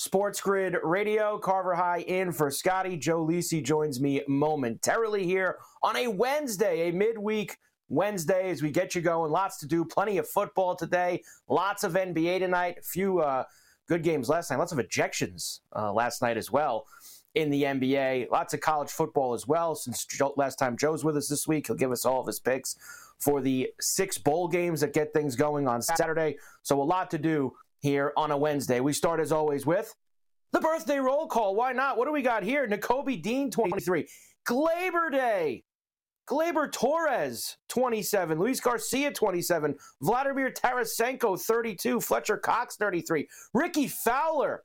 Sports Grid Radio. Carver High in for Scotty. Joe Lisi joins me momentarily here on a Wednesday, a midweek Wednesday as we get you going. Lots to do, plenty of football today, lots of NBA tonight, a few uh, good games last night, lots of ejections uh, last night as well in the NBA. Lots of college football as well. Since Joe, last time Joe's with us this week, he'll give us all of his picks for the six bowl games that get things going on Saturday. So a lot to do here on a Wednesday. We start as always with the birthday roll call. Why not? What do we got here? Nakobe Dean, 23. Gleyber Day. Gleyber Torres, 27. Luis Garcia, 27. Vladimir Tarasenko, 32. Fletcher Cox, 33. Rickie Fowler,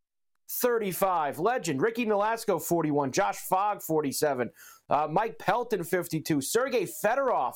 35. Legend. Ricky Nolasco, 41. Josh Fogg, 47. Uh, Mike Pelton, 52. Sergey Fedorov,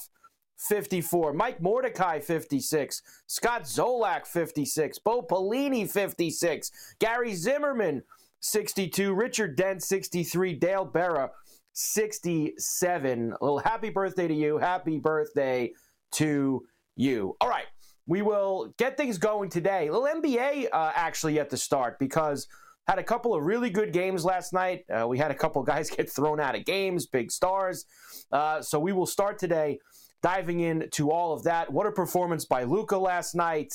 54. Mike Mordecai, 56. Scott Zolak, 56. Bo Pelini, 56. Gary Zimmerman, 62. Richard Dent, 63. Dale Berra, 67. A little happy birthday to you. Happy birthday to you. All right. We will get things going today. A little NBA uh, actually at the start because had a couple of really good games last night. Uh, we had a couple guys get thrown out of games, big stars. Uh, so we will start today diving into all of that. What a performance by Luka last night,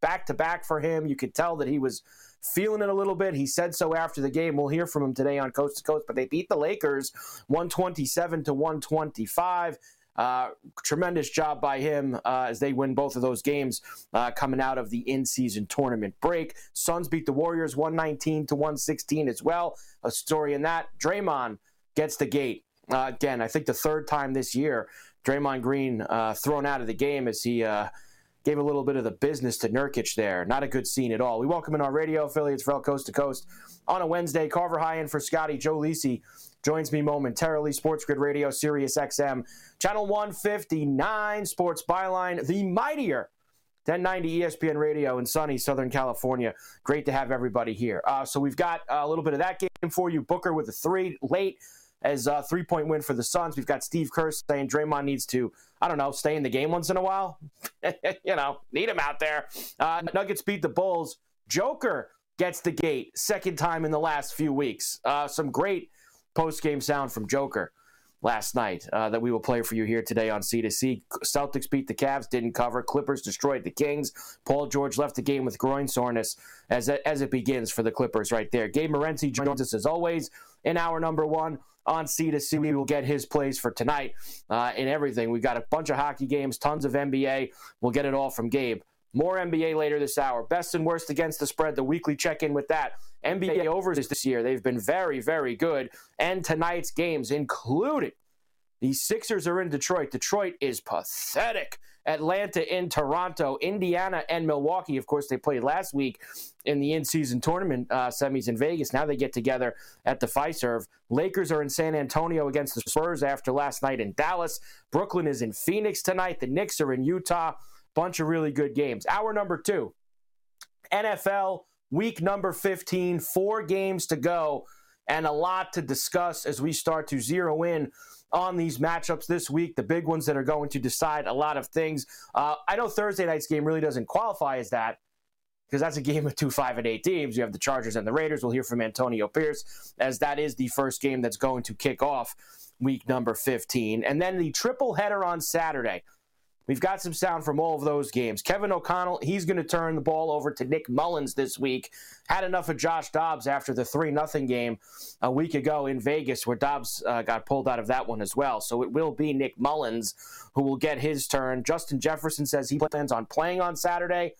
back to back for him. You could tell that he was feeling it a little bit. He said so after the game. We'll hear from him today on Coast to Coast. But they beat the Lakers 127 to 125. Uh, tremendous job by him uh, as they win both of those games uh, coming out of the in-season tournament break. Suns beat the Warriors 119 to 116 as well. A story in that. Draymond gets the gate uh, again. I think the third time this year. Draymond Green uh, thrown out of the game as he uh, gave a little bit of the business to Nurkic there. Not a good scene at all. We welcome in our radio affiliates El Coast to Coast on a Wednesday. Carver High in for Scotty. Joe Lisi joins me momentarily. Sports Grid Radio, Sirius XM, Channel 159, Sports Byline, the mightier 1090 ESPN Radio in sunny Southern California. Great to have everybody here. Uh, so we've got a little bit of that game for you. Booker with a three late as a three point win for the Suns. We've got Steve Kerr saying Draymond needs to, I don't know, stay in the game once in a while. you know, need him out there. Uh, Nuggets beat the Bulls. Joker gets the gate, second time in the last few weeks. Uh, some great post game sound from Joker last night uh, that we will play for you here today on C2C. Celtics beat the Cavs, didn't cover. Clippers destroyed the Kings. Paul George left the game with groin soreness as it, as it begins for the Clippers right there. Gabe Morency joins us as always in hour number one on C2C. We will get his plays for tonight uh, and everything. We've got a bunch of hockey games, tons of NBA. We'll get it all from Gabe. More NBA later this hour. Best and worst against the spread, the weekly check in with that. NBA overs this year. They've been very, very good. And tonight's games, including the Sixers are in Detroit. Detroit is pathetic. Atlanta in Toronto, Indiana and Milwaukee. Of course, they played last week in the in-season tournament uh, semis in Vegas. Now they get together at the Fiserv. Lakers are in San Antonio against the Spurs after last night in Dallas. Brooklyn is in Phoenix tonight. The Knicks are in Utah. Bunch of really good games. Hour number two, NFL week number 15, four games to go, and a lot to discuss as we start to zero in on these matchups this week, the big ones that are going to decide a lot of things. Uh, I know Thursday night's game really doesn't qualify as that because that's a game of two, five, and eight teams. You have the Chargers and the Raiders. We'll hear from Antonio Pierce as that is the first game that's going to kick off week number 15. And then the triple header on Saturday. We've got some sound from all of those games. Kevin O'Connell, he's going to turn the ball over to Nick Mullens this week. Had enough of Josh Dobbs after the 3 0 game a week ago in Vegas, where Dobbs uh, got pulled out of that one as well. So it will be Nick Mullens who will get his turn. Justin Jefferson says he plans on playing on Saturday,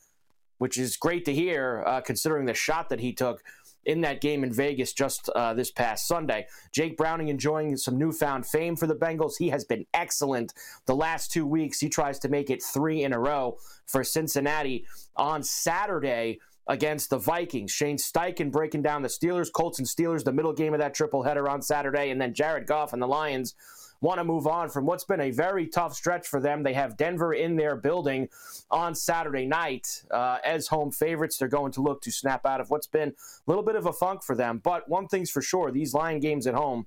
which is great to hear uh, considering the shot that he took in that game in Vegas just uh, this past Sunday. Jake Browning enjoying some newfound fame for the Bengals. He has been excellent the last two weeks. He tries to make it three in a row for Cincinnati on Saturday against the Vikings. Shane Steichen breaking down the Steelers, Colts and Steelers, the middle game of that triple header on Saturday, and then Jared Goff and the Lions want to move on from what's been a very tough stretch for them. They have Denver in their building on Saturday night uh, as home favorites. They're going to look to snap out of what's been a little bit of a funk for them. But one thing's for sure these Lion games at home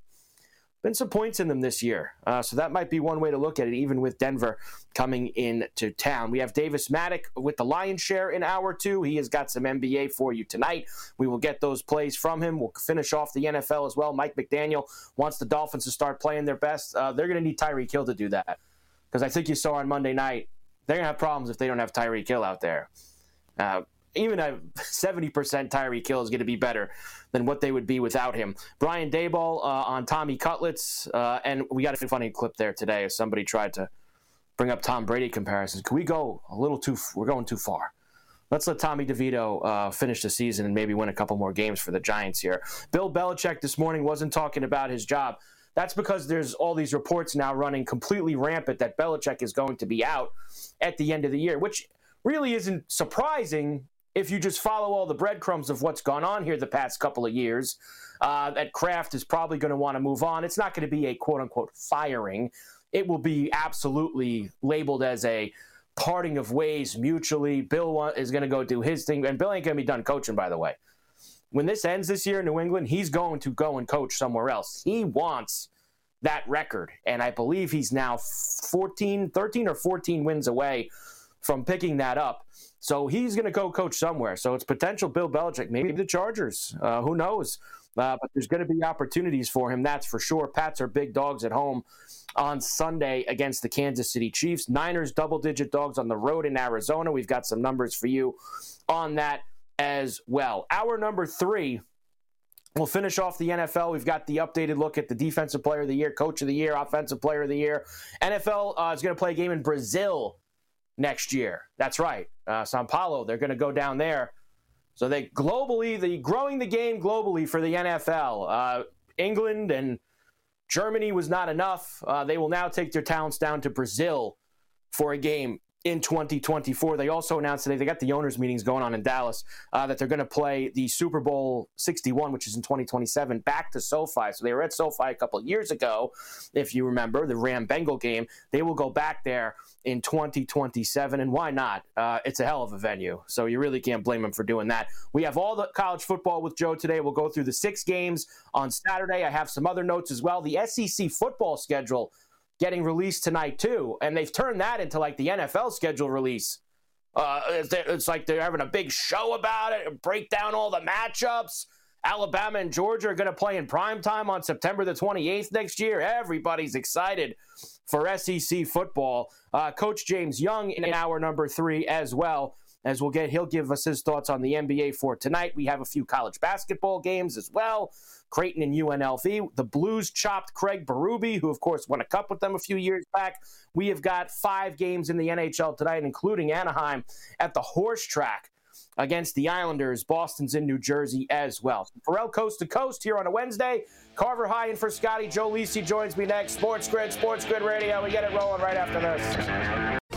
been some points in them this year. Uh, so that might be one way to look at it, even with Denver coming into town. We have Davis Mattek with the lion's share in hour two. He has got some NBA for you tonight. We will get those plays from him. We'll finish off the NFL as well. Mike McDaniel wants the Dolphins to start playing their best. Uh, they're going to need Tyreek Hill to do that. Because I think you saw on Monday night, they're going to have problems if they don't have Tyreek Hill out there. Uh, even a 70% Tyreek Hill is going to be better than what they would be without him. Brian Daboll uh, on Tommy Cutlets, uh, and we got a funny clip there today. If somebody tried to bring up Tom Brady comparisons, can we go a little too? We're going too far. Let's let Tommy DeVito uh, finish the season and maybe win a couple more games for the Giants here. Bill Belichick this morning wasn't talking about his job. That's because there's all these reports now running completely rampant that Belichick is going to be out at the end of the year, which really isn't surprising if you just follow all the breadcrumbs of what's gone on here the past couple of years, uh, that Kraft is probably going to want to move on. It's not going to be a quote unquote firing. It will be absolutely labeled as a parting of ways mutually. Bill is going to go do his thing, and Bill ain't going to be done coaching, by the way. When this ends this year in New England, he's going to go and coach somewhere else. He wants that record, and I believe he's now 14, 13 or 14 wins away from picking that up. So he's going to go coach somewhere. So it's potential Bill Belichick, maybe the Chargers. Uh, who knows? Uh, but there's going to be opportunities for him, that's for sure. Pats are big dogs at home on Sunday against the Kansas City Chiefs. Niners double digit dogs on the road in Arizona. We've got some numbers for you on that as well. Our number three. We'll finish off the NFL. We've got the updated look at the Defensive Player of the Year, Coach of the Year, Offensive Player of the Year. NFL uh, is going to play a game in Brazil next year. That's right. Uh, Sao Paulo, they're going to go down there. So they globally, the growing the game globally for the NFL. Uh, England and Germany was not enough. Uh, they will now take their talents down to Brazil for a game in 2024. They also announced today they got the owners' meetings going on in Dallas uh, that they're going to play the Super Bowl 61, which is in 2027, back to SoFi. So they were at SoFi a couple years ago, if you remember the Ram Bengal game. They will go back there in 2027, and why not? Uh, it's a hell of a venue, so you really can't blame them for doing that. We have all the college football with Joe today. We'll go through the six games on Saturday. I have some other notes as well. The SEC football schedule getting released tonight too, and they've turned that into like the NFL schedule release. Uh, it's like they're having a big show about it, break down all the matchups. Alabama and Georgia are going to play in prime time on September the 28th next year. Everybody's excited for SEC football. Uh, Coach James Young in hour number three as well. As we'll get, he'll give us his thoughts on the NBA for tonight. We have a few college basketball games as well. Creighton and UNLV. The Blues chopped Craig Berube, who, of course, won a cup with them a few years back. We have got five games in the NHL tonight, including Anaheim at the horse track against the Islanders. Boston's in New Jersey as well. Ferrall Coast to Coast here on a Wednesday. Carver High and for Scotty. Joe Lisi joins me next. Sports Grid, Sports Grid Radio. We get it rolling right after this.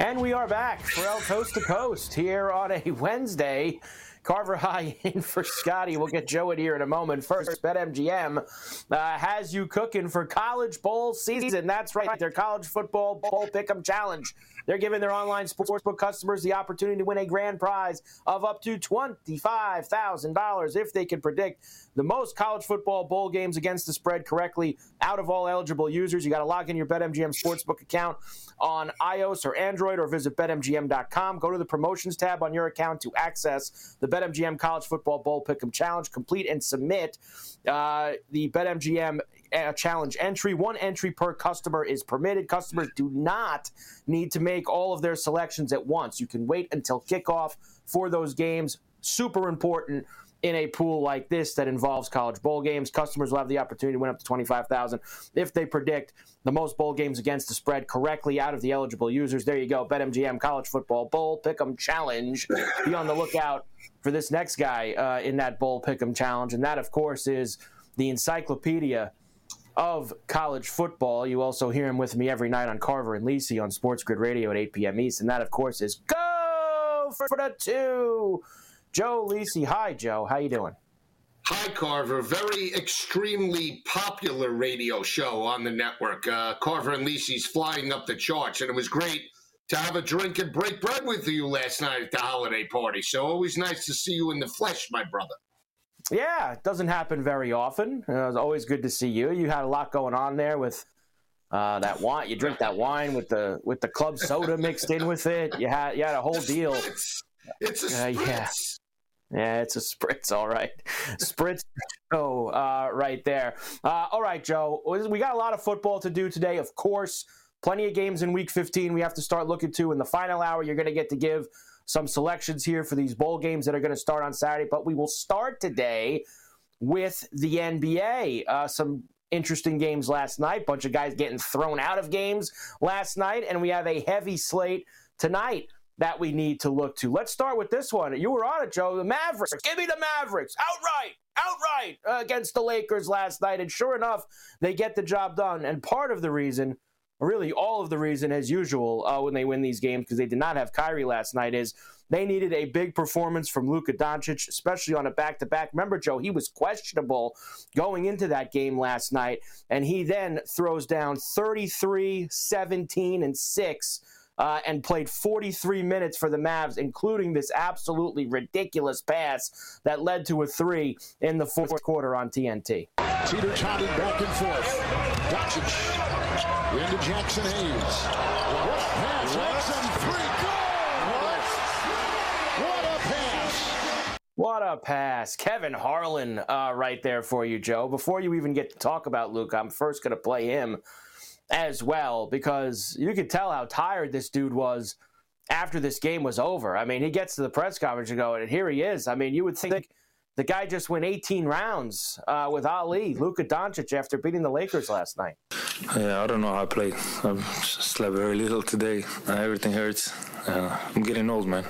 And we are back for El Coast to Coast here on a Wednesday. Carver High in for Scotty. We'll get Joe in here in a moment. First, BetMGM uh, has you cooking for college bowl season. That's right, their college football bowl pick'em challenge. They're giving their online sportsbook customers the opportunity to win a grand prize of up to $25,000 if they can predict the most college football bowl games against the spread correctly out of all eligible users. You got to log in your BetMGM Sportsbook account on iOS or Android or visit BetMGM.com. Go to the promotions tab on your account to access the BetMGM College Football Bowl Pick'em Challenge. Complete and submit uh, the BetMGM uh, challenge entry. One entry per customer is permitted. Customers do not need to make all of their selections at once. You can wait until kickoff for those games. Super important in a pool like this that involves college bowl games. Customers will have the opportunity to win up to 25000 if they predict the most bowl games against the spread correctly out of the eligible users. There you go. BetMGM College Football Bowl Pick'em Challenge. Be on the lookout for this next guy uh, in that Bowl Pick'em Challenge. And that, of course, is the encyclopedia of college football. You also hear him with me every night on Carver and Lisi on Sports Grid Radio at 8 p.m. East. And that, of course, is Go for the Two. Joe Lisi. Hi, Joe. How you doing? Hi, Carver. Very extremely popular radio show on the network. Uh, Carver and Lisi's flying up the charts, and it was great to have a drink and break bread with you last night at the holiday party. So always nice to see you in the flesh, my brother. Yeah, it doesn't happen very often. Uh, it's always good to see you. You had a lot going on there with uh, that wine. You drink that wine with the with the club soda mixed in with it. You had you had a whole deal. It's a Uh, spritz. yeah. Yeah, it's a spritz, all right. Spritz show uh, right there. Uh, all right, Joe. We got a lot of football to do today, of course. Plenty of games in Week 15 we have to start looking to. In the final hour, you're going to get to give some selections here for these bowl games that are going to start on Saturday. But we will start today with the NBA. Uh, some interesting games last night. Bunch of guys getting thrown out of games last night, and we have a heavy slate tonight that we need to look to. Let's start with this one. You were on it, Joe. The Mavericks. Give me the Mavericks outright, outright uh, against the Lakers last night, and sure enough, they get the job done. And part of the reason. Really, all of the reason, as usual, uh, when they win these games, because they did not have Kyrie last night, is they needed a big performance from Luka Doncic, especially on a back to back. Remember, Joe, he was questionable going into that game last night, and he then throws down 33, 17, and 6. Uh, and played 43 minutes for the Mavs, including this absolutely ridiculous pass that led to a three in the fourth quarter on TNT. Teeter totted back and forth. Doncic into Jaxson Hayes. What a pass! Three. Good. What a pass! What a pass. Kevin Harlan uh, right there for you, Joe. Before you even get to talk about Luke, I'm first going to play him as well because you could tell how tired this dude was after this game was over. I mean, he gets to the press conference and go, and here he is. I mean, you would think the guy just went 18 rounds uh, with Ali, Luka Doncic, after beating the Lakers last night. Yeah, I don't know how I played. I slept very little today. Uh, everything hurts. Uh, I'm getting old, man.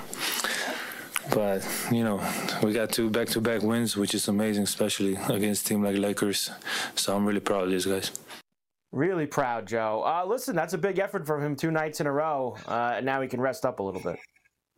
But you know, we got two back-to-back wins, which is amazing, especially against a team like Lakers. So I'm really proud of these guys. Really proud, Joe. Uh, listen, that's a big effort from him two nights in a row. Uh, and now he can rest up a little bit.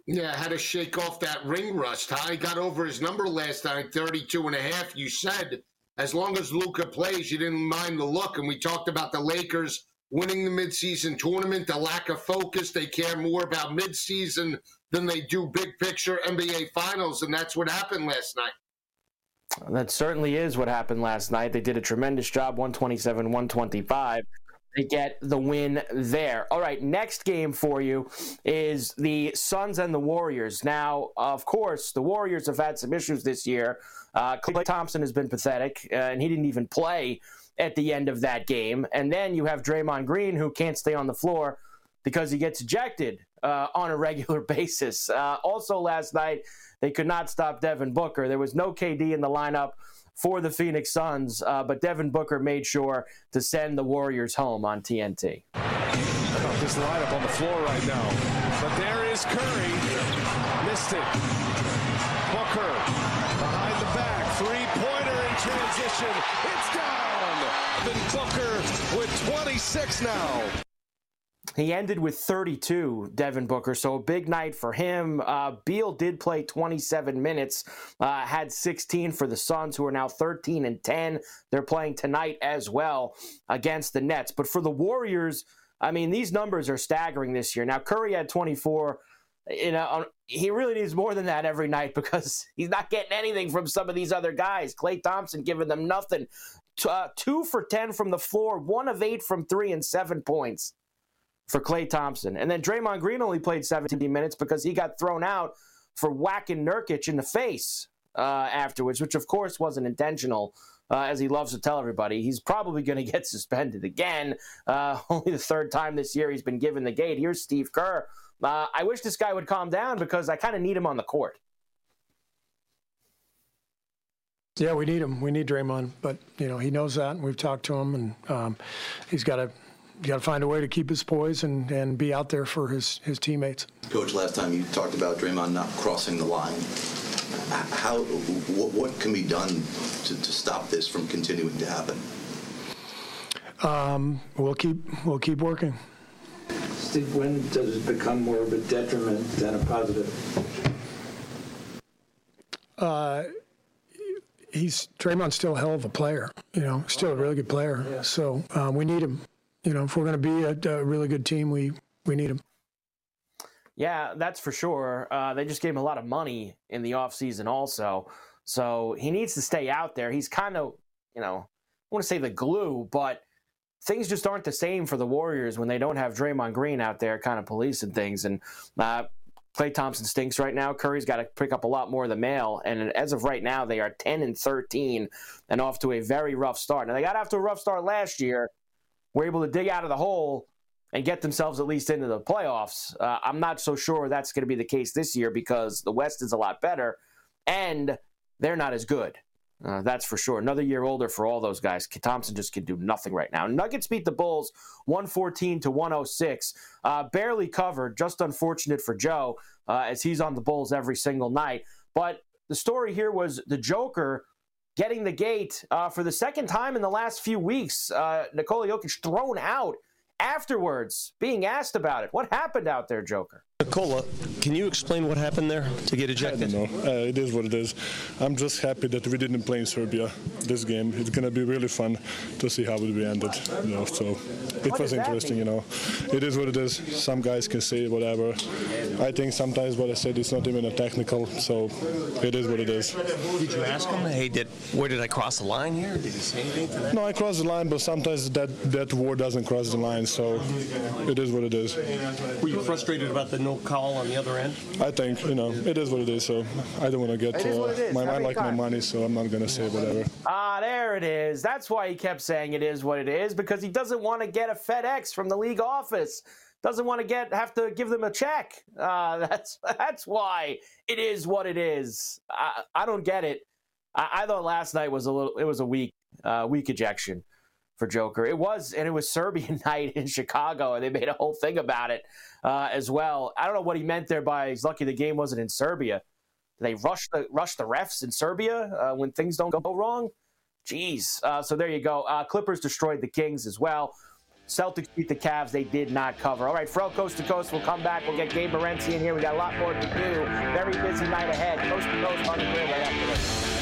Yeah, had to shake off that ring rust. Huh? He got over his number last night, 32 and a half. You said as long as Luka plays, you didn't mind the look. And we talked about the Lakers winning the midseason tournament, the lack of focus. They care more about midseason than they do big picture NBA finals. And that's what happened last night. That certainly is what happened last night. They did a tremendous job, 127 125. They get the win there. All right, next game for you is the Suns and the Warriors. Now, of course, the Warriors have had some issues this year. Uh, Klay Thompson has been pathetic, uh, and he didn't even play at the end of that game. And then you have Draymond Green, who can't stay on the floor because he gets ejected uh, on a regular basis. Uh, also, last night, they could not stop Devin Booker. There was no KD in the lineup for the Phoenix Suns, uh, but Devin Booker made sure to send the Warriors home on TNT. This lineup on the floor right now. But there is Curry. Missed it. Booker behind the back. Three pointer in transition. It's down. Devin Booker with 26 now. He ended with 32, Devin Booker, so a big night for him. Uh, Beal did play 27 minutes, uh, had 16 for the Suns, who are now 13 and 10. They're playing tonight as well against the Nets. But for the Warriors, I mean, these numbers are staggering this year. Now, Curry had 24. You know, he really needs more than that every night because he's not getting anything from some of these other guys. Klay Thompson giving them nothing. Uh, two for 10 from the floor, one of eight from three, and seven points for Klay Thompson. And then Draymond Green only played 17 minutes because he got thrown out for whacking Nurkic in the face uh, afterwards, which of course wasn't intentional. Uh, as he loves to tell everybody, he's probably going to get suspended again. Uh, only the third time this year he's been given the gate. Here's Steve Kerr. Uh, I wish this guy would calm down because I kind of need him on the court. Yeah, we need him. We need Draymond, but you know he knows that, and we've talked to him, and um, he's got to you got to find a way to keep his poise and, and be out there for his, his teammates. Coach, last time you talked about Draymond not crossing the line. How what, what can be done to, to stop this from continuing to happen? Um, we'll keep we'll keep working. Steve, when does it become more of a detriment than a positive? Uh, he's Draymond's still a hell of a player. You know, still a really good player. Yeah. So um, we need him you know, if we're going to be a, a, really good team, we we need him. Yeah, that's for sure. Uh, they just gave him a lot of money in the offseason also. So he needs to stay out there. He's kind of, you know, I want to say the glue, but things just aren't the same for the Warriors when they don't have Draymond Green out there kind of policing things. And uh, Klay Thompson stinks right now. Curry's got to pick up a lot more of the mail. And as of right now, they are 10 and 13 and off to a very rough start. Now, they got off to a rough start last year were able to dig out of the hole and get themselves at least into the playoffs. Uh, I'm not so sure that's going to be the case this year because the West is a lot better and they're not as good. Uh, that's for sure. Another year older for all those guys. Thompson just can do nothing right now. Nuggets beat the Bulls 114 to 106. Uh, barely covered. Just unfortunate for Joe uh, as he's on the Bulls every single night. But the story here was the Joker getting the gate uh, for the second time in the last few weeks. Uh, Nikola Jokic thrown out afterwards, being asked about it. What happened out there, Joker? Nikola, can you explain what happened there to get ejected? I don't know. Uh, it is what it is. I'm just happy that we didn't play in Serbia this game. It's going to be really fun to see how it will be ended. You know, so it what was interesting. You know, it is what it is. Some guys can say whatever. I think sometimes what I said is not even a technical. So it is what it is. Did you ask him? Hey, did where did I cross the line here? Did he say anything to that? No, I crossed the line, but sometimes that that word doesn't cross the line. So it is what it is. Were you frustrated about the no call on the other end? I think you know it is what it is. So I don't want to get. Uh, my, I like my money, so I'm not going to say whatever. Ah, there it is. That's why he kept saying it is what it is because he doesn't want to get a FedEx from the league office. Doesn't want to get have to give them a check. Uh, that's that's why it is what it is. I, I don't get it. I, I, thought last night was a little. It was a weak uh, weak ejection for Joker. It was, and it was Serbian night in Chicago, and they made a whole thing about it uh, as well. I don't know what he meant there by he's lucky the game wasn't in Serbia. They rush the rush the refs in Serbia uh, when things don't go wrong? Jeez. Uh, so there you go. Uh, Clippers destroyed the Kings as well. Celtics beat the Cavs. They did not cover. All right, Ferrall Coast to Coast. We'll come back. We'll get Gabe Morency in here. We got a lot more to do. Very busy night ahead. Coast to Coast on the grid right after this.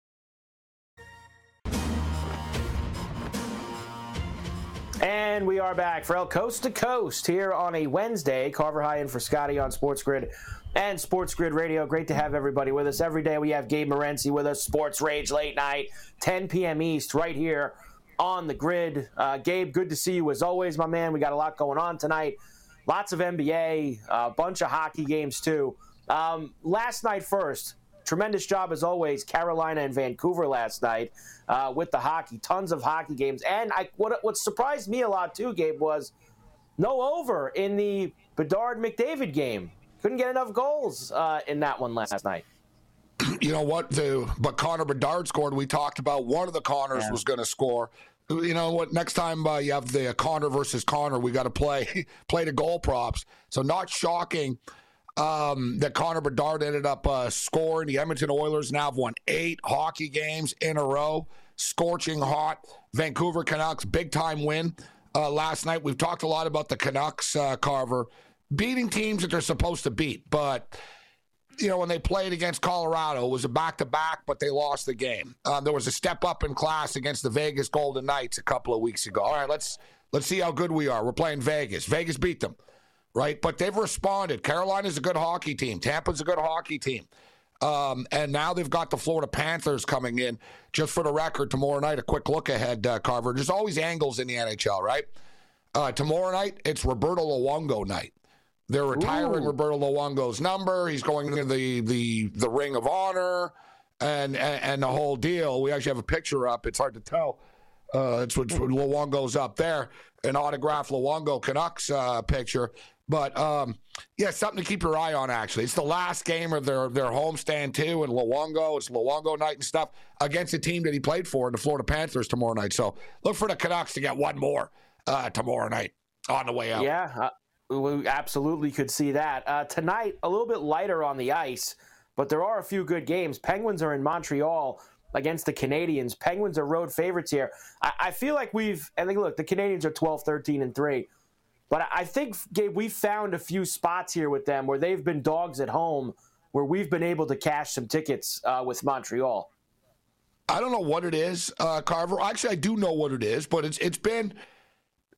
And we are back for El Coast to Coast here on a Wednesday. Carver High in for Scotty on Sports Grid and Sports Grid Radio. Great to have everybody with us. Every day we have Gabe Morency with us, Sports Rage Late Night, 10 p.m. East, right here on the grid. Uh, Gabe, good to see you as always, my man. We got a lot going on tonight. Lots of NBA, a bunch of hockey games too. Um, last night first, tremendous job as always, Carolina and Vancouver last night uh, with the hockey. Tons of hockey games, and I, what what surprised me a lot too, Gabe, was no over in the Bedard McDavid game. Couldn't get enough goals uh, in that one last night. You know what? The but Connor Bedard scored. We talked about one of the Connors Yeah. was going to score. You know what? Next time uh, you have the Connor versus Connor, we got to play play the goal props. So not shocking um, that Connor Bedard ended up uh, scoring. The Edmonton Oilers now have won eight hockey games in a row, scorching hot. Vancouver Canucks big time win uh, last night. We've talked a lot about the Canucks, uh, Carver, beating teams that they're supposed to beat, but you know, when they played against Colorado, it was a back to back, but they lost the game. Um, there was a step up in class against the Vegas Golden Knights a couple of weeks ago. All right, let's let's see how good we are. We're playing Vegas. Vegas beat them, right? But they've responded. Carolina's a good hockey team. Tampa's a good hockey team. Um, and now they've got the Florida Panthers coming in. Just for the record, tomorrow night, a quick look ahead, uh, Carver. There's always angles in the NHL, right? Uh, tomorrow night, it's Roberto Luongo night. They're retiring Ooh. Roberto Luongo's number. He's going into the the the Ring of Honor, and and, and the whole deal. We actually have a picture up. It's hard to tell. Uh, it's what Luongo's up there, an autographed Luongo Canucks uh, picture. But um, yeah, something to keep your eye on. Actually, it's the last game of their their homestand too, and Luongo. It's Luongo night and stuff against the team that he played for the Florida Panthers tomorrow night. So look for the Canucks to get one more uh, tomorrow night on the way out. Yeah, uh, we absolutely could see that. Uh, tonight, a little bit lighter on the ice, but there are a few good games. Penguins are in Montreal against the Canadiens. Penguins are road favorites here. I, I feel like we've, think, look, the Canadiens are 12, 13, and 3. But I- think, Gabe, we've found a few spots here with them where they've been dogs at home, where we've been able to cash some tickets uh, with Montreal. I don't know what it is, uh, Carver. Actually, I do know what it is, but it's it's been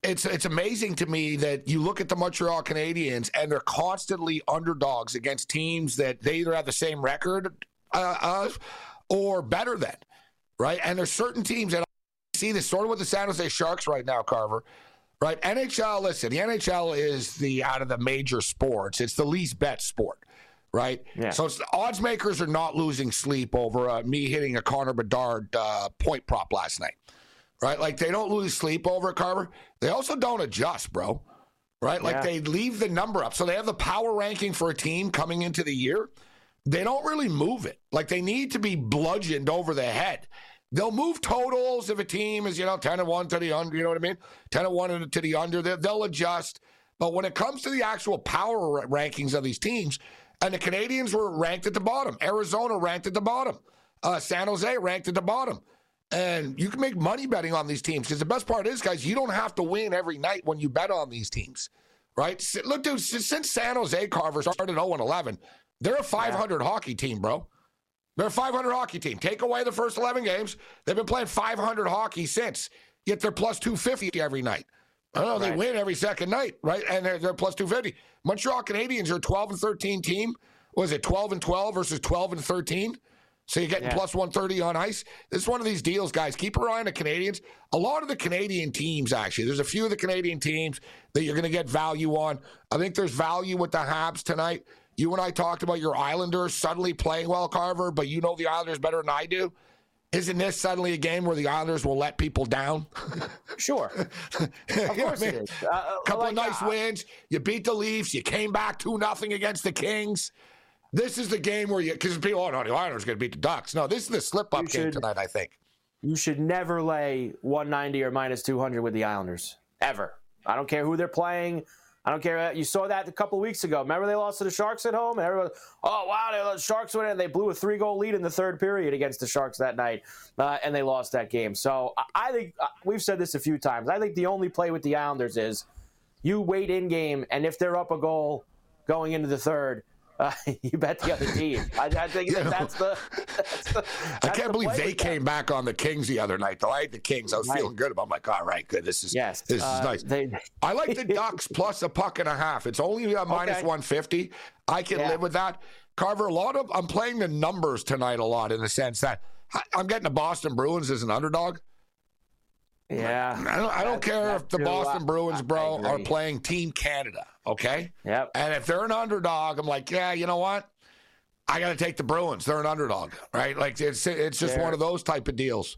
it's it's amazing to me that you look at the Montreal Canadiens and they're constantly underdogs against teams that they either have the same record uh, or better than, right? And there's certain teams that I see this sort of with the San Jose Sharks right now, Carver. Right, NHL. Listen, the NHL is the out of the major sports, it's the least bet sport right? Yeah. So it's, odds makers are not losing sleep over uh, me hitting a Connor Bedard uh, point prop last night, right? Like they don't lose sleep over it, Carver. They also don't adjust, bro. Right? Like Yeah. they leave the number up. So they have the power ranking for a team coming into the year. They don't really move it. Like they need to be bludgeoned over the head. They'll move totals if a team is, you know, 10 to 1 to the under, you know what I mean? 10 to 1 to the under, they'll, adjust. But when it comes to the actual power rankings of these teams, and the Canadiens were ranked at the bottom, Arizona ranked at the bottom, uh, San Jose ranked at the bottom. And you can make money betting on these teams because the best part is, guys, you don't have to win every night when you bet on these teams, right? Look, dude, since San Jose Carver started 0 11, they're a 500 yeah. hockey team, bro. They're a 500 hockey team. Take away the first 11 games, they've been playing 500 hockey since. Yet they're plus 250 every night. I don't know. Right. They win every second night, right? And they're, they're plus 250. Montreal Canadiens are a 12 and 13 team. Was it 12 and 12 versus 12 and 13? So you're getting yeah. plus 130 on ice. This is one of these deals, guys. Keep an eye on the Canadiens. A lot of the Canadian teams, actually, there's a few of the Canadian teams that you're going to get value on. I think there's value with the Habs tonight. You and I talked about your Islanders suddenly playing well, Carver, but you know the Islanders better than I do. Isn't this suddenly a game where the Islanders will let people down? sure. of course it is. A uh, couple like, of nice uh, wins. You beat the Leafs. You came back 2 nothing against the Kings. This is the game where you, because people, oh, no, the Islanders going to beat the Ducks. No, this is the slip up game tonight, I think. You should never lay 190 or minus 200 with the Islanders, ever. I don't care who they're playing. I don't care. You saw that a couple weeks ago. Remember they lost to the Sharks at home, and everyone, oh wow, the Sharks went in. They blew a three goal lead in the third period against the Sharks that night, uh, and they lost that game. So I think uh, we've said this a few times. I think the only play with the Islanders is you wait in game, and if they're up a goal going into the third, uh, you bet the other team. I, I think that that's the. That's the that's I can't the believe they came back on the Kings the other night. Though I had the Kings, I was right. feeling good about. I'm like, all right, good. This is yes, this uh, is nice. They, I like the Ducks plus a puck and a half. It's only a minus okay. 150. I can yeah. live with that. Carver, a lot of I'm playing the numbers tonight a lot in the sense that I'm getting the Boston Bruins as an underdog. Yeah. I don't, I don't care if the Boston Bruins, bro, are playing Team Canada. Okay. Yep. And if they're an underdog, I'm like, yeah, you know what? I got to take the Bruins. They're an underdog, right? Like it's it's just they're, one of those type of deals.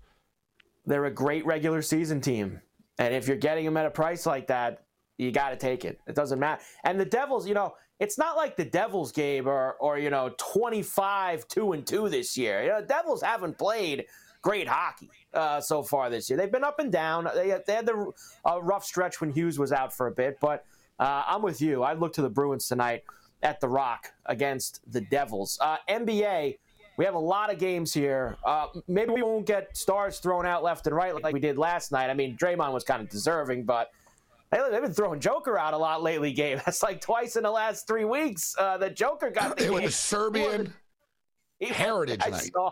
They're a great regular season team, and if you're getting them at a price like that, you got to take it. It doesn't matter. And the Devils, you know, it's not like the Devils game or or you know 25 two and two this year. You know, the Devils haven't played great hockey uh, so far this year. They've been up and down. They, they had the uh, rough stretch when Hughes was out for a bit, but uh, I'm with you. I look to the Bruins tonight at the Rock against the Devils. Uh, NBA, we have a lot of games here. Uh, maybe we won't get stars thrown out left and right like we did last night. I mean, Draymond was kind of deserving, but they've been throwing Joker out a lot lately. Game that's like twice in the last three weeks. Uh, the Joker got the it was Serbian Heritage Night. Saw,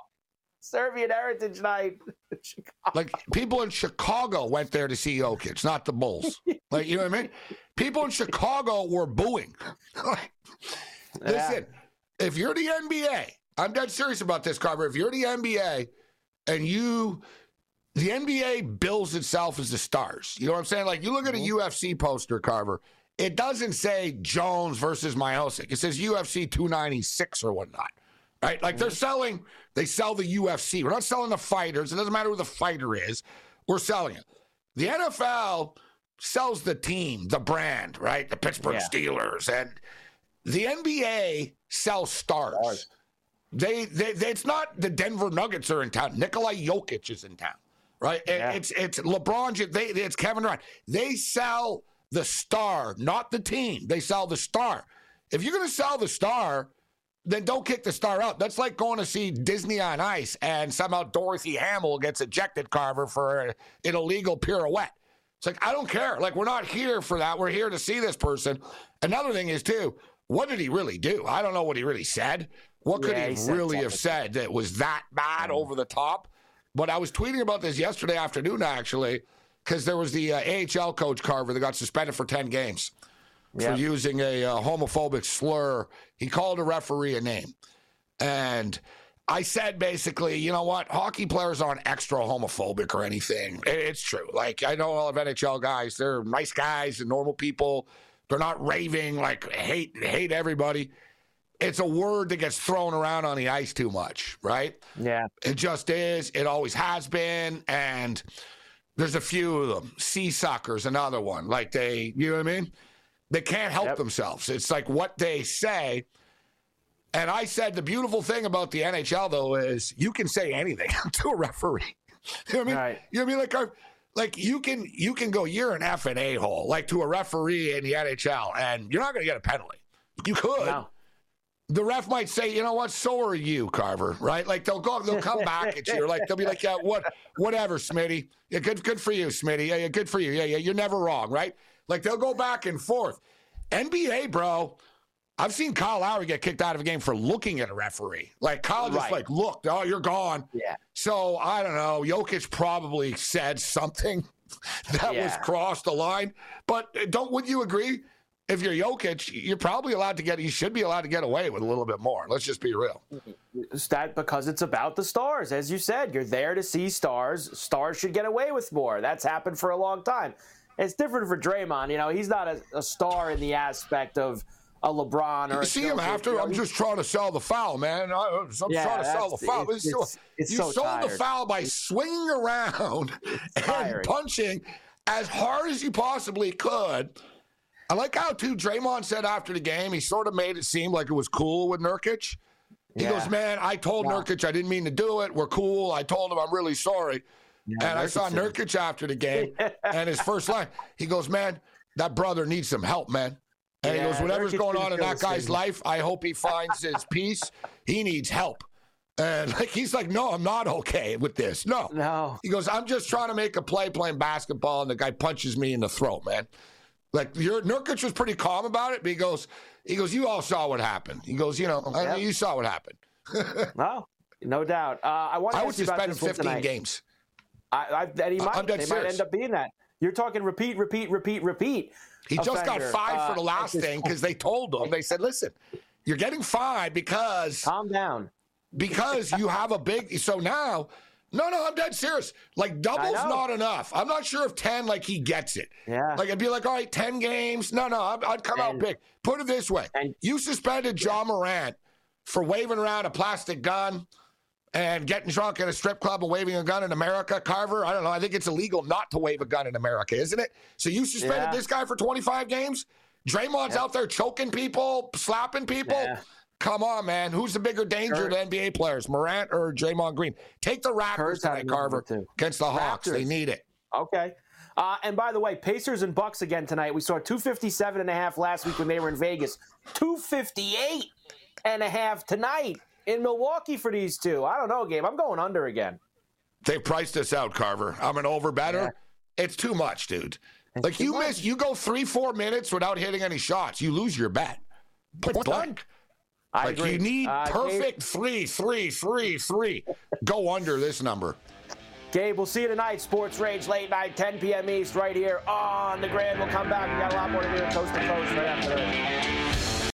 Serbian Heritage Night. like people in Chicago went there to see Jokic, not the Bulls. like you know what I mean? People in Chicago were booing. Listen, yeah. if you're the NBA, I'm dead serious about this, Carver. If you're the NBA and you the NBA bills itself as the stars. You know what I'm saying? Like you look at a mm-hmm. UFC poster, Carver. It doesn't say Jones versus Miocic. It says UFC 296 or whatnot right? Like they're mm-hmm. selling, they sell the UFC. We're not selling the fighters. It doesn't matter who the fighter is. We're selling it. The NFL sells the team, the brand, right? The Pittsburgh yeah. Steelers, and the NBA sells stars. stars. They, they, they, it's not the Denver Nuggets are in town. Nikolai Jokic is in town, right? Yeah. It's it's LeBron. They, it's Kevin Durant. They sell the star, not the team. They sell the star. If you're going to sell the star, then don't kick the star out. That's like going to see Disney on Ice and somehow Dorothy Hamill gets ejected, Carver, for an illegal pirouette. It's like, I don't care. Like, we're not here for that. We're here to see this person. Another thing is, too, what did he really do? I don't know what he really said. What could yeah, he, he really have said that was that bad mm. over the top? But I was tweeting about this yesterday afternoon, actually, because there was the uh, AHL coach, Carver, that got suspended for 10 games for using a uh, homophobic slur. He called a referee a name. And I said basically, you know what? Hockey players aren't extra homophobic or anything. It's true. Like, I know all of NHL guys, they're nice guys and normal people. They're not raving, like, hate, hate everybody. It's a word that gets thrown around on the ice too much, right? Yeah. It just is. It always has been. And there's a few of them. Sea suckers, another one. Like, they, you know what I mean? They can't help yep. themselves. It's like what they say. And I said the beautiful thing about the NHL though is you can say anything to a referee. You know what I mean? Right. You know what I mean? Like, uh, like you can you can go you're an F and a hole like to a referee in the NHL, and you're not going to get a penalty. You could. No. The ref might say, you know what, so are you, Carver, right? Like they'll go, they'll come back at you. Like they'll be like, yeah, what, whatever, Smitty. Yeah, good, good for you, Smitty. Yeah, yeah, good for you. Yeah, yeah, you're never wrong, right? Like they'll go back and forth. NBA, bro. I've seen Kyle Lowry get kicked out of a game for looking at a referee. Like Kyle just Right. like looked, oh, you're gone. Yeah. So I don't know. Jokic probably said something that was Yeah. crossed the line. But uh, don't would you agree? If you're Jokic, you're probably allowed to get. You should be allowed to get away with a little bit more. Let's just be real. It's that because it's about the stars, as you said. You're there to see stars. Stars should get away with more. That's happened for a long time. It's different for Draymond. You know, he's not a, a star in the aspect of a LeBron or. You a see him after? You know, I'm he- just trying to sell the foul, man. I- I'm Yeah, trying to sell the foul. it's- It's it's- you so sold the foul by swinging around and tiring. punching as hard as you possibly could. I like how too Draymond said after the game, he sort of made it seem like it was cool with Nurkic. He Yeah. goes, "Man, I told Yeah. Nurkic I didn't mean to do it. We're cool. I told him I'm really sorry." Yeah, and I saw Nurkic after the game, and his first line, he goes, "Man, that brother needs some help, man." And he goes, "Whatever's Nurkic going on in that guy's life, I hope he finds his peace. He needs help." And like he's like, "No, I'm not okay with this. No, No. He goes, "I'm just trying to make a play playing basketball, and the guy punches me in the throat, man." Like your Nurkic was pretty calm about it, but he goes, "He goes, you all saw what happened." He goes, "You know, I- Yeah. you saw what happened." No, no doubt. Uh, I want to I would you about suspend him 15 tonight. games. I, I, and he might. I'm dead they serious. might end up being that. You're talking repeat, repeat, repeat, repeat. He just got five uh, for the last thing because they told him. They said, "Listen, you're getting five because Calm down. because you have a big." So now, no, no, I'm dead serious. Like double's not enough. I'm not sure if ten, like he gets it. Yeah. Like I'd be like, all right, ten games. No, no, I'd, I'd come out big. Put it this way: and- you suspended Ja Morant for waving around a plastic gun. And getting drunk at a strip club and waving a gun in America, Carver. I don't know. I think it's illegal not to wave a gun in America, isn't it? So you suspended Yeah. this guy for 25 games? Draymond's out there choking people, slapping people. Yeah. Come on, man. Who's the bigger danger to NBA players, Morant or Draymond Green? Take the Raptors Kurt's tonight, Carver, against the Hawks. They need it. Okay. Uh, and by the way, Pacers and Bucks again tonight. We saw 257 and a half last week when they were in Vegas. 258 and a half tonight in Milwaukee for these two. I don't know, Gabe. I'm going under again. They priced us out, Carver. I'm an over better. It's too much, dude. like you much. miss, you go three, four minutes without hitting any shots, you lose your bet. Point blank. I Like agree. you need Uh, Gabe- perfect three, three, three, three. Go under this number. Gabe, we'll see you tonight. Sports Rage late night, 10 p.m. East, right here on the Grand. We'll come back. We got a lot more to do coast to coast right after this.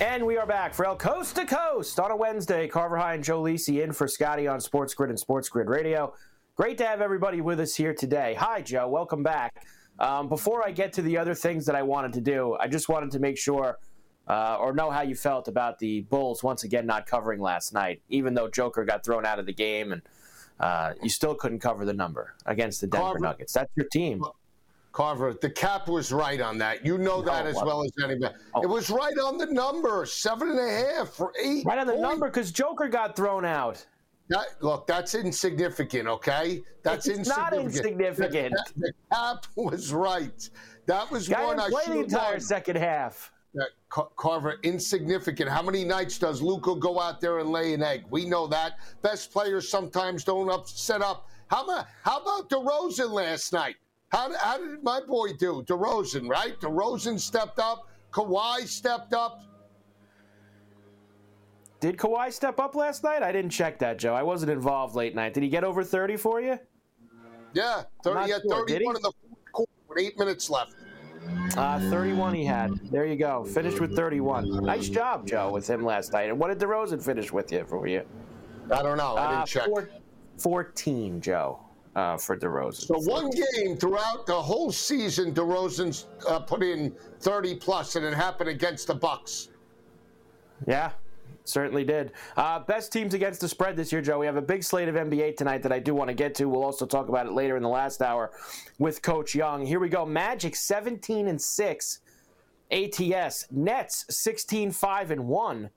And we are back for El Coast to Coast on a Wednesday. Carver High and Joe Lisi in for Scotty on Sports Grid and Sports Grid Radio. Great to have everybody with us here today. Hi, Joe. Welcome back. Um, before I get to the other things that I wanted to do, I just wanted to make sure uh, or know how you felt about the Bulls once again not covering last night, even though Joker got thrown out of the game and uh, you still couldn't cover the number against the Denver Carver- Nuggets. That's your team. Carver, the cap was right on that. You know that No, as well as anybody. Oh. It was right on the number, seven and a half for eight. Right on the number because Joker got thrown out. That, look, that's insignificant, okay? That's insignificant. It's not insignificant. The, the cap was right. That was Guy one I play should the entire won. second half. Uh, that Carver, insignificant. How many nights does Luka go out there and lay an egg? We know that. Best players sometimes don't up, set up. How about, how about DeRozan last night? How, how did my boy do? DeRozan, right? DeRozan stepped up. Kawhi stepped up. Did Kawhi step up last night? I didn't check that, Joe. I wasn't involved late night. Did he get over 30 for you? Yeah, I'm 30, not he had sure. 31 he? in the fourth quarter with eight minutes left. Uh, 31 he had. There you go. Finished with 31. Nice job, Joe, with him last night. And what did DeRozan finish with you for you? I don't know. I Uh, didn't check. four- 14, Joe, uh, for DeRozan. So one game throughout the whole season, DeRozan's uh, put in 30 plus, and it happened against the Bucks. Yeah, certainly did. Uh, best teams against the spread this year, Joe. We have a big slate of NBA tonight that I do want to get to. We'll also talk about it later in the last hour with Coach Young. Here we go. Magic 17 and 6. ATS. Nets 16 5 and 1.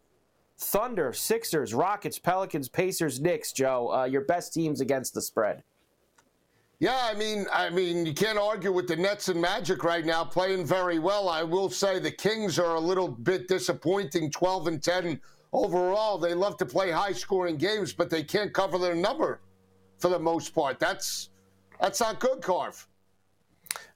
Thunder, Sixers, Rockets, Pelicans, Pacers, Knicks, Joe. Uh, your best teams against the spread. Yeah, I mean, I mean, you can't argue with the Nets and Magic right now playing very well. I will say the Kings are a little bit disappointing, 12 and 10 overall. They love to play high-scoring games, but they can't cover their number for the most part. That's that's not good, Carv.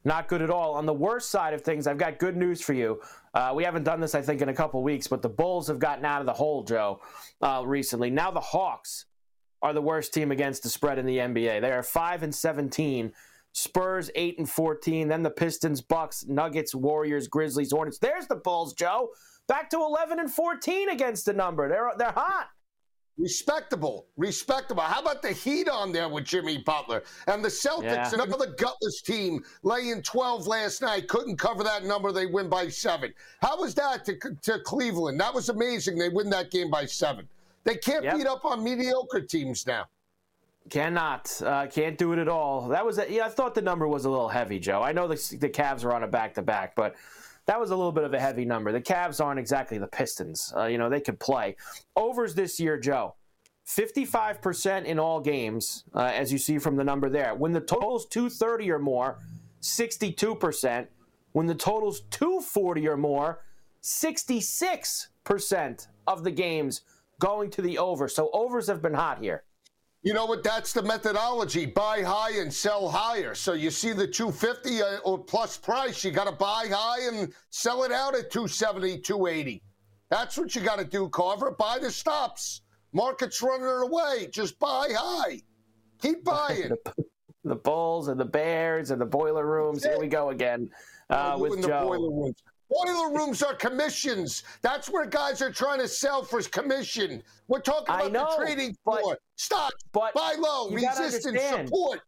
Not good at all. On the worst side of things, I've got good news for you. Uh, we haven't done this, I think, in a couple weeks, but the Bulls have gotten out of the hole, Joe, uh, recently. Now the Hawks are the worst team against the spread in the NBA. They are five and seventeen. Spurs eight and fourteen. Then the Pistons, Bucks, Nuggets, Warriors, Grizzlies, Hornets. There's the Bulls, Joe. Back to eleven and fourteen against the number. They're they're hot. Respectable, respectable. How about the Heat on there with Jimmy Butler and the Celtics? Yeah. Another gutless team laying 12 last night. Couldn't cover that number. They win by seven. How was that to, to Cleveland? That was amazing. They win that game by seven. They can't Yep. beat up on mediocre teams now. Cannot, uh, can't do it at all. That was, a, yeah. I thought the number was a little heavy, Joe. I know the the Cavs are on a back to back, but that was a little bit of a heavy number. The Cavs aren't exactly the Pistons. Uh, you know, they could play overs this year, Joe. Fifty-five percent in all games, uh, as you see from the number there. When the total's two thirty or more, sixty-two percent. When the total's two forty or more, sixty-six percent of the games going to the over. So overs have been hot here. You know what? That's the methodology: buy high and sell higher. So you see the 250 uh, or plus price, you got to buy high and sell it out at 270, 280. That's what you got to do, Carver. Buy the stops. Market's running away. Just buy high. Keep buying. the Bulls and the Bears and the boiler rooms. Here we go again uh, with Joe. Boiler rooms. Are commissions. That's where guys are trying to sell for commission. We're talking about know, the trading but- floor. Stop. but buy low. Resistance. understand. Support.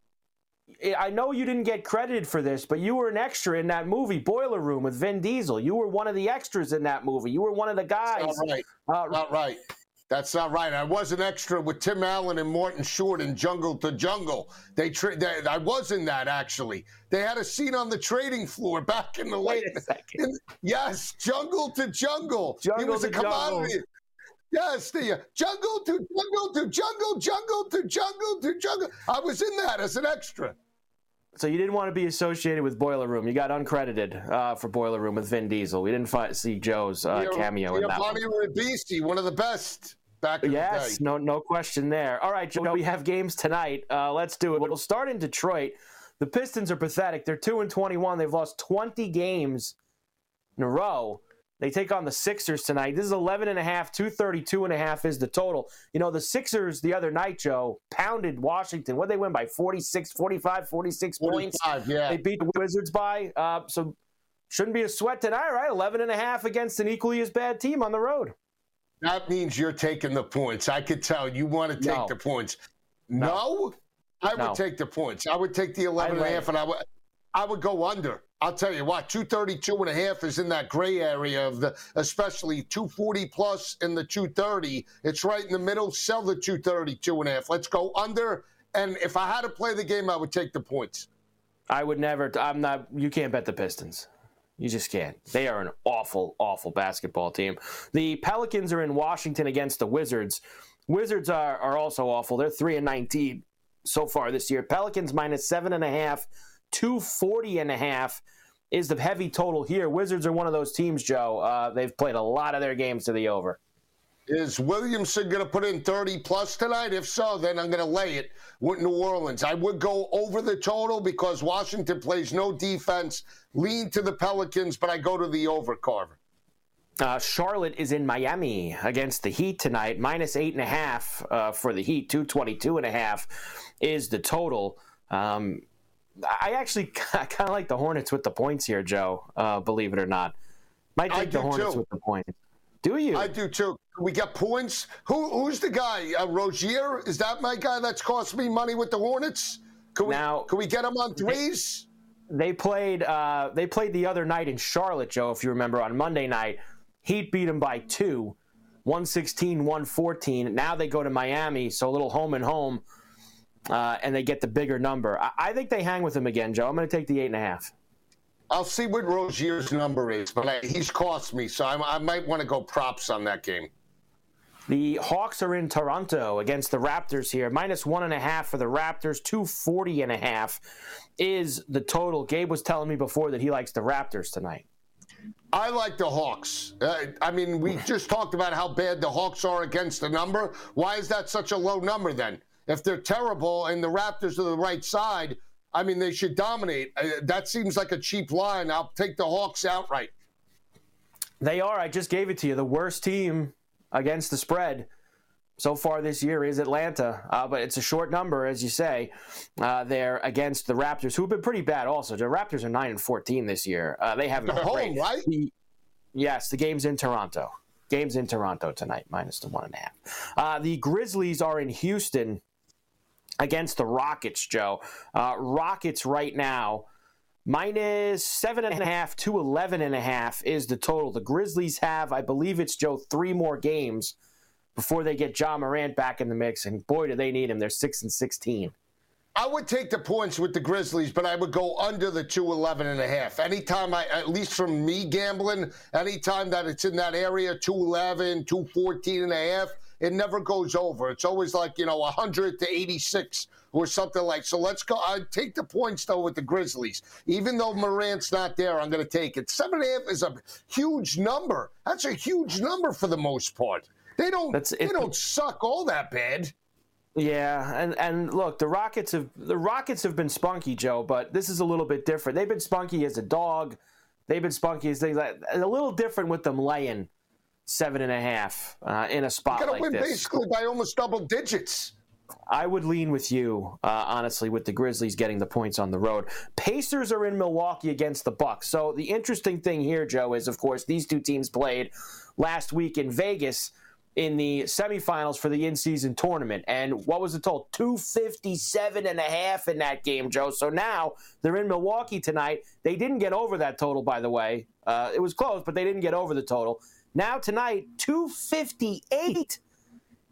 I know you didn't get credited for this, but you were an extra in that movie, Boiler Room, with Vin Diesel. You were one of the extras in that movie. You were one of the guys. Not right. Uh, not right. That's not right. I was an extra with Tim Allen and Martin Short in Jungle to Jungle. They, tra- they I was in that actually. They had a scene on the trading floor back in the late. Wait a second. in- yes, Jungle to Jungle. he Jungle was a to Jungle. Yes, the uh, jungle to jungle to jungle, jungle to jungle to jungle. I was in that as an extra. So you didn't want to be associated with Boiler Room. You got uncredited uh, for Boiler Room with Vin Diesel. We didn't fi- see Joe's uh, cameo in that. Giovanni Ribisi, one of the best back in yes, the day. no, no question there. All right, Joe, we have games tonight. Uh, let's do it. We'll start in Detroit. The Pistons are pathetic. They're two and twenty-one. They've lost twenty games in a row. They take on the Sixers tonight. This is 11 and a half, 232 and a half is the total. You know, the Sixers the other night, Joe, pounded Washington. What they win by 46, 45, 46 points. yeah. They beat the Wizards by. Uh, so shouldn't be a sweat tonight, right? 11 and a half against an equally as bad team on the road. That means you're taking the points. I could tell you want to take No. the points. No, I would No. take the points. I would take the 11 and a half, and I would, I would go under. I'll tell you what, 232 and a half is in that gray area of the, especially 240 plus in the 230. It's right in the middle. Sell the 232 and a half. Let's go under. And if I had to play the game, I would take the points. I would never. I'm not. You can't bet the Pistons. You just can't. They are an awful, awful basketball team. The Pelicans are in Washington against the Wizards. Wizards are, are also awful. They're three and nineteen so far this year. Pelicans minus seven and a half, two forty and a half is the heavy total here. Wizards are one of those teams, Joe. Uh, they've played a lot of their games to the over. Is Williamson going to put in 30 plus tonight? If so, then I'm going to lay it with New Orleans. I would go over the total because Washington plays no defense. Lean to the Pelicans, but I go to the over, Carver. Uh, Charlotte is in Miami against the Heat tonight. Minus eight and a half uh, for the Heat. 222 and a half is the total. Um, I actually kind of like the Hornets with the points here, Joe. Uh, believe it or not, might I take the Hornets too. with the points. Do you? I do too. We got points. Who, who's the guy? Uh, Rozier? Is that my guy that's cost me money with the Hornets? Can we, Now- can we get him on threes? They played. Uh, they played the other night in Charlotte, Joe. If you remember, on Monday night, Heat beat them by two, 116, 114. Now they go to Miami, so a little home and home, uh, and they get the bigger number. I, I think they hang with them again, Joe. I'm going to take the eight and a half. I'll see what Rozier's number is, but I, he's cost me, so I, I might want to go props on that game. The Hawks are in Toronto against the Raptors here. Minus one and a half for the Raptors. 240 and a half is the total. Gabe was telling me before that he likes the Raptors tonight. I like the Hawks. Uh, I mean, we just talked about how bad the Hawks are against the number. Why is that such a low number then? If they're terrible and the Raptors are the right side, I mean, they should dominate. Uh, that seems like a cheap line. I'll take the Hawks outright. They are. I just gave it to you. The worst team against the spread so far this year is Atlanta, uh, but it's a short number, as you say. Uh, they're against the Raptors, who have been pretty bad. Also, the Raptors are nine and fourteen this year. Uh, they haven't They're home, right? The- yes, the game's in Toronto. Game's in Toronto tonight, minus the one and a half. Uh, the Grizzlies are in Houston against the Rockets. Joe, uh, Rockets right now minus seven and a half to eleven and a half is the total. The Grizzlies have, I believe it's Joe, three more games before they get Ja Morant back in the mix, and boy, do they need him. They're six and sixteen. I would take the points with the Grizzlies, but I would go under the 211 and a half. Anytime I, at least from me gambling, anytime that it's in that area, 211, 214 and a half, it never goes over. It's always like, you know, 100 to 86 or something like. So let's go. I'd take the points though with the Grizzlies. Even though Morant's not there, I'm going to take it. Seven and a half is a huge number. That's a huge number for the most part. They don't, That's- they it- don't suck all that bad. Yeah, and and look, the Rockets have the Rockets have been spunky, Joe, but this is a little bit different. They've been spunky as a dog. They've been spunky as things like a little different with them laying seven and a half uh, in a spot like that. Got to like win this. basically by almost double digits. I would lean with you, uh, honestly, with the Grizzlies getting the points on the road. Pacers are in Milwaukee against the Bucks. So the interesting thing here, Joe, is of course these two teams played last week in Vegas in the semifinals for the in-season tournament. And what was the total? 257 and a half in that game, Joe. So now they're in Milwaukee tonight. They didn't get over that total, by the way. Uh, it was close, but they didn't get over the total. Now tonight, 258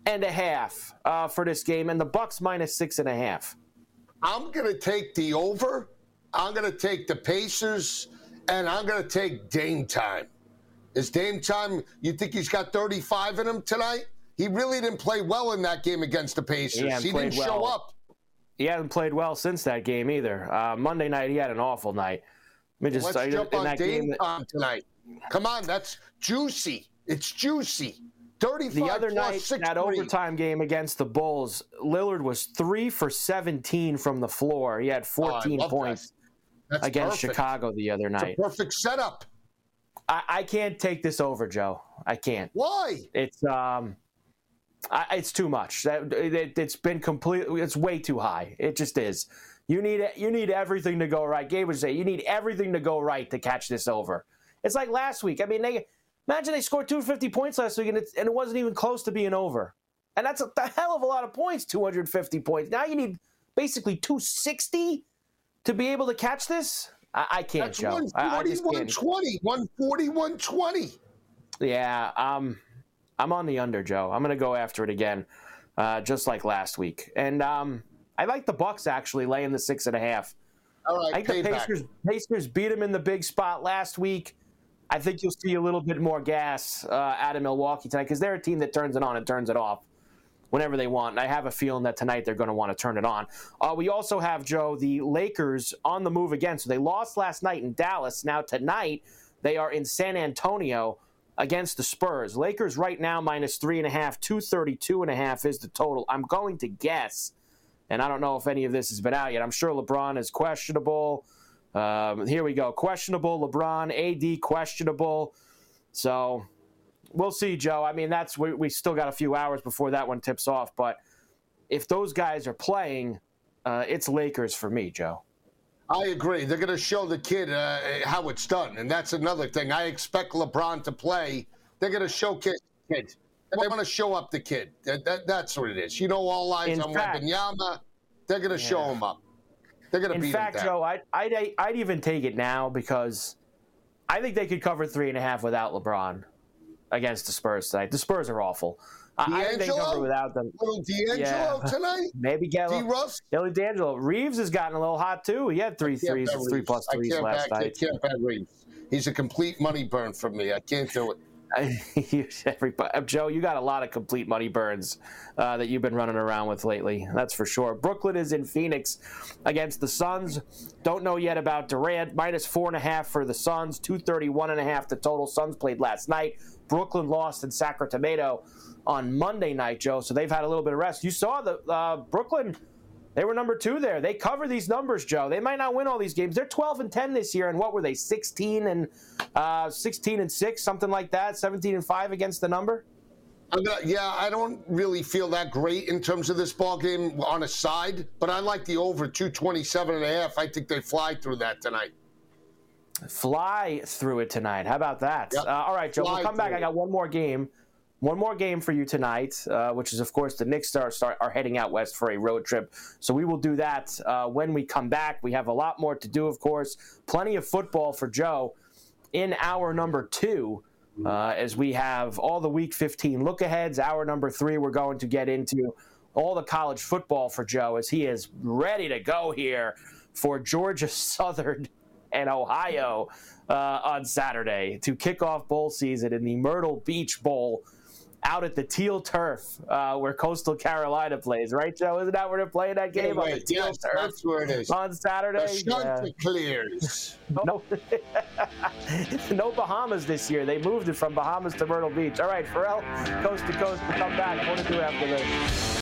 and a half uh, for this game, and the Bucks minus six and a half. I'm going to take the over. I'm going to take the Pacers, and I'm going to take Dame time. Is Dame time? You think he's got 35 in him tonight? He really didn't play well in that game against the Pacers. Yeah, he didn't show up. he hasn't played well since that game either. Uh, Monday night, he had an awful night. Let me just Let's jump in on that Dame game that- time tonight. Come on, that's juicy. It's juicy. 35 the other night, that three. overtime game against the Bulls, Lillard was three for 17 from the floor. He had 14 love that. points That's against perfect. Chicago the other night. perfect setup. I, I can't take this over, Joe. I can't. Why? It's um, I, it's too much. That it, it's been completely. It's way too high. It just is. You need you need everything to go right. Gabe would say you need everything to go right to catch this over. It's like last week. I mean, they imagine they scored 250 points last week and it, and it wasn't even close to being over. And that's a hell of a lot of points. 250 points. Now you need basically 260 to be able to catch this. I, I can't, That's Joe. 140, I, I 120, 140, 120. Yeah, um, I'm on the under, Joe. I'm going to go after it again, uh, just like last week. And um, I like the Bucks actually laying the six and a half. All right, I think the. Pacers, Pacers beat them in the big spot last week. I think you'll see a little bit more gas uh, out of Milwaukee tonight because they're a team that turns it on and turns it off whenever they want. And I have a feeling that tonight they're going to want to turn it on. Uh, we also have, Joe, the Lakers on the move again. So they lost last night in Dallas. Now tonight they are in San Antonio against the Spurs. Lakers right now minus three and a half, 232 and a half is the total. I'm going to guess, and I don't know if any of this has been out yet. I'm sure LeBron is questionable. Um, here we go. Questionable LeBron, AD questionable. So we'll see, Joe. I mean, that's we, we still got a few hours before that one tips off. But if those guys are playing, uh, it's Lakers for me, Joe. I agree. They're going to show the kid uh, how it's done, and that's another thing. I expect LeBron to play. They're going to showcase the kid. They want to show up the kid. That, that- that's what it is. You know, all eyes In on fact- Wembanyama. They're going to show Yeah. him up. They're going to In beat fact, him down. Joe, I'd, I'd, I'd even take it now because I think they could cover three and a half without LeBron against the Spurs tonight. The Spurs are awful. I, I think they D'Angelo? cover without them. Little D'Angelo tonight? Maybe get. D-Russ? Billy D'Angelo. Reaves has gotten a little hot too. He had three threes, three I threes last back, night. I can't bet Reaves. He's a complete money burn for me. I can't do it. Everybody, Joe, you got a lot of complete money burns uh, that you've been running around with lately. That's for sure. Brooklyn is in Phoenix against the Suns. Don't know yet about Durant. Minus four and a half for the Suns. Two thirty-one and a half. The total. Suns played last night. Brooklyn lost in Sacramento on Monday night, Joe. So they've had a little bit of rest. You saw the uh, Brooklyn. They were number two there. They cover these numbers, Joe. They might not win all these games. They're 12 and 10 this year, and what were they? 16 and uh, 16 and six, something like that. 17 and five against the number. I'm yeah, I don't really feel that great in terms of this ball game on a side, but I like the over 227 and a half. I think they fly through that tonight. Fly through it tonight. How about that? Yep. Uh, all right, Joe. Fly we'll come back. through I got one more game. One more game for you tonight, uh, which is, of course, the Knicks are, start, are heading out west for a road trip. So we will do that uh, when we come back. We have a lot more to do, of course. Plenty of football for Joe in hour number two, uh, as we have all the Week 15 look aheads. Hour number three, we're going to get into all the college football for Joe as he is ready to go here for Georgia Southern and Ohio uh, on Saturday to kick off bowl season in the Myrtle Beach Bowl out at the teal turf uh, where Coastal Carolina plays, right, Joe? Isn't that where they're playing that game on the teal yes, turf that's where it is. on Saturday? The Yeah. Chanticleers. No, no Bahamas this year. They moved it from Bahamas to Myrtle Beach. All right, Ferrall, coast to coast. We'll come back. What to do after this?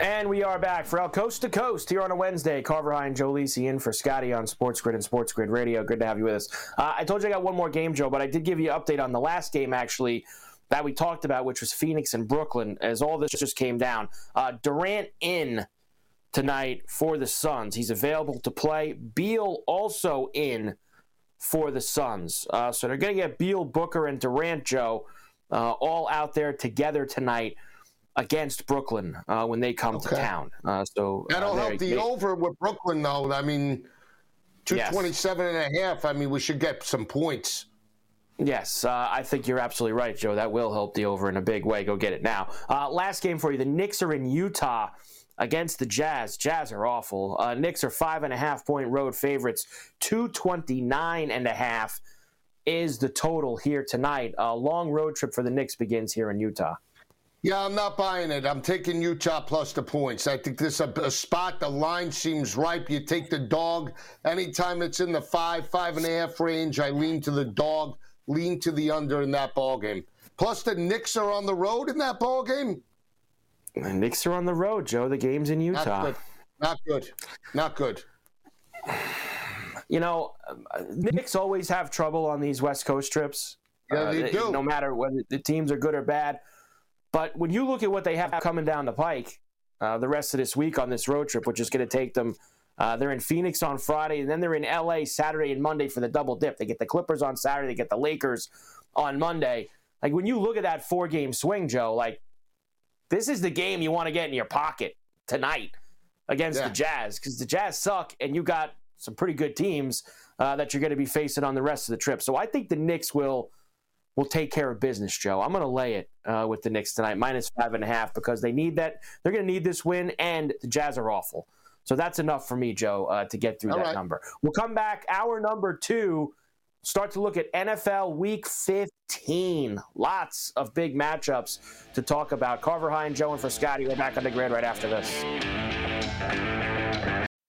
And we are back for El Coast to Coast here on a Wednesday. Carver High and Joe Lisi in for Scotty on Sports Grid and Sports Grid Radio. Good to have you with us. Uh, I told you I got one more game, Joe, but I did give you an update on the last game, actually, that we talked about, which was Phoenix and Brooklyn, as all this just came down. Uh, Durant in tonight for the Suns. He's available to play. Beal also in for the Suns. Uh, so they're going to get Beal, Booker, and Durant, Joe, uh, all out there together tonight against Brooklyn uh, when they come Okay. to town. Uh, so That'll uh, help the they- over with Brooklyn, though. I mean, 227 and a half. I mean, we should get some points. Yes, uh, I think you're absolutely right, Joe. That will help the over in a big way. Go get it now. Uh, last game for you. The Knicks are in Utah against the Jazz. Jazz are awful. Uh, Knicks are five and a half point road favorites. 229 and a half is the total here tonight. A long road trip for the Knicks begins here in Utah. Yeah, I'm not buying it. I'm taking Utah plus the points. I think this is a, a spot. The line seems ripe. You take the dog. Anytime it's in the five, five and a half range, I lean to the dog, lean to the under in that ball game. Plus, the Knicks are on the road in that ball game. The Knicks are on the road, Joe. The game's in Not Utah. good. Not good. Not good. You know, uh, Knicks always have trouble on these West Coast trips. Yeah, they do. No matter whether the teams are good or bad. But when you look at what they have coming down the pike uh, the rest of this week on this road trip, which is going to take them, uh, they're in Phoenix on Friday, and then they're in LA Saturday and Monday for the double dip. They get the Clippers on Saturday, they get the Lakers on Monday. Like when you look at that four game swing, Joe, like this is the game you want to get in your pocket tonight against Yeah. the Jazz because the Jazz suck, and you got some pretty good teams uh, that you're going to be facing on the rest of the trip. So I think the Knicks will will take care of business, Joe. I'm going to lay it uh, with the Knicks tonight, minus five and a half, because they need that. They're going to need this win, and the Jazz are awful. So that's enough for me, Joe, uh, to get through All that right. number. We'll come back. Hour number two. Start to look at NFL Week 15. Lots of big matchups to talk about. Carver High and Joe and for Scotty. We're back on the grid right after this.